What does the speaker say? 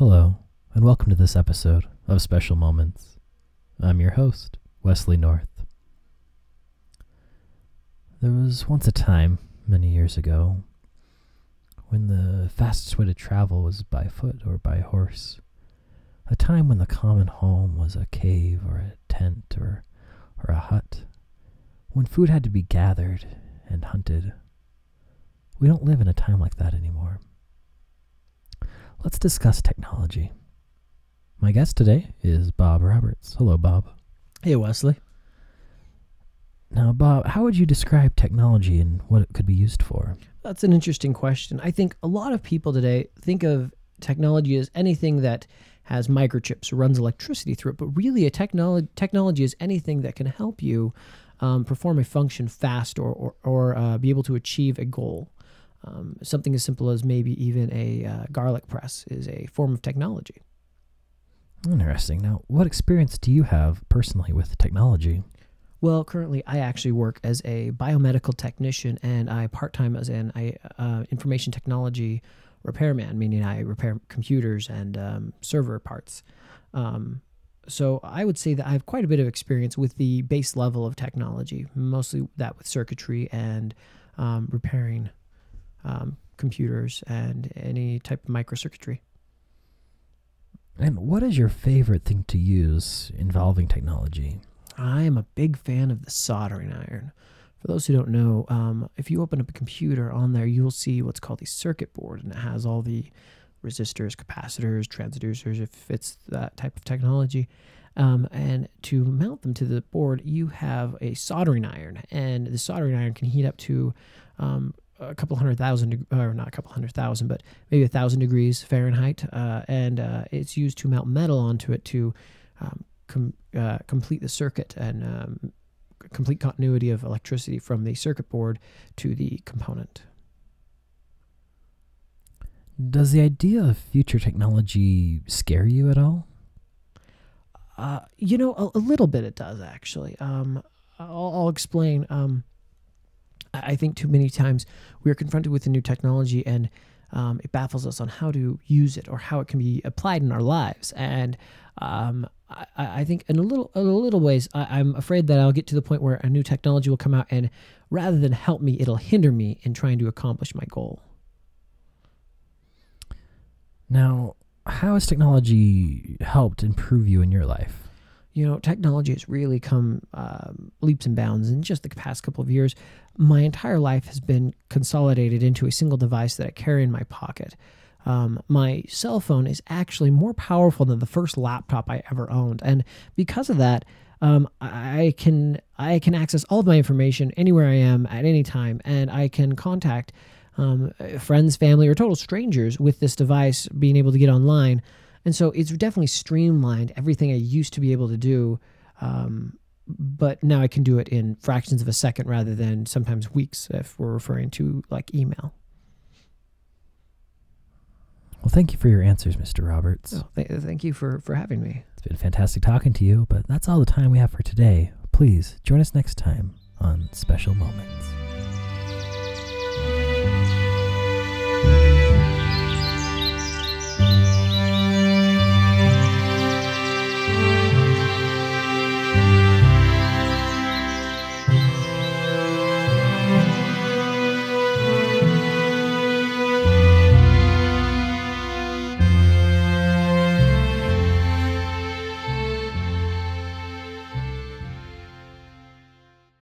Hello, and welcome to this episode of Special Moments. I'm your host, Wesley North. There was once a time, many years ago, when the fastest way to travel was by foot or by horse. A time when the common home was a cave or a tent or, or a hut. When food had to be gathered and hunted. We don't live in a time like that anymore. Let's discuss technology. My guest today is Bob Roberts. Hello, Bob. Hey, Wesley. Now, Bob, how would you describe technology and what it could be used for? That's an interesting question. I think a lot of people today think of technology as anything that has microchips, runs electricity through it, but really, a technology technology is anything that can help you um, perform a function fast or or, or uh, be able to achieve a goal. Um, something as simple as maybe even a uh, garlic press is a form of technology. Interesting. Now, what experience do you have personally with technology? Well, currently, I actually work as a biomedical technician, and I part time as an I, uh, information technology repairman, meaning I repair computers and um, server parts. Um, so I would say that I have quite a bit of experience with the base level of technology, mostly that with circuitry and um, repairing um, computers and any type of microcircuitry. And what is your favorite thing to use involving technology? I am a big fan of the soldering iron. For those who don't know, um, if you open up a computer on there, you'll see what's called a circuit board, and it has all the resistors, capacitors, transducers, if it's that type of technology. Um, and to mount them to the board, you have a soldering iron, and the soldering iron can heat up to um, a couple hundred thousand, or not a couple hundred thousand, but maybe a thousand degrees Fahrenheit, uh, and uh, it's used to melt metal onto it to um, com- uh, complete the circuit and um, complete continuity of electricity from the circuit board to the component. Does the idea of future technology scare you at all? Uh, you know, a, a, little bit it does actually. Um, I'll, I'll, explain. Um, I think too many times we are confronted with a new technology and um, it baffles us on how to use it or how it can be applied in our lives. And um, I, I, think in a little, in a little ways, I, I'm afraid that I'll get to the point where a new technology will come out and rather than help me, it'll hinder me in trying to accomplish my goal. Now, how has technology helped improve you in your life? You know, technology has really come um, leaps and bounds in just the past couple of years. My entire life has been consolidated into a single device that I carry in my pocket. Um, my cell phone is actually more powerful than the first laptop I ever owned, and because of that, um, I can I can access all of my information anywhere I am at any time, and I can contact um, friends, family, or total strangers with this device being able to get online. And so it's definitely streamlined everything I used to be able to do. Um, but now I can do it in fractions of a second rather than sometimes weeks if we're referring to like email. Well, thank you for your answers, Mr. Roberts. Oh, th- thank you for, for having me. It's been fantastic talking to you, but that's all the time we have for today. Please join us next time on Special Moments.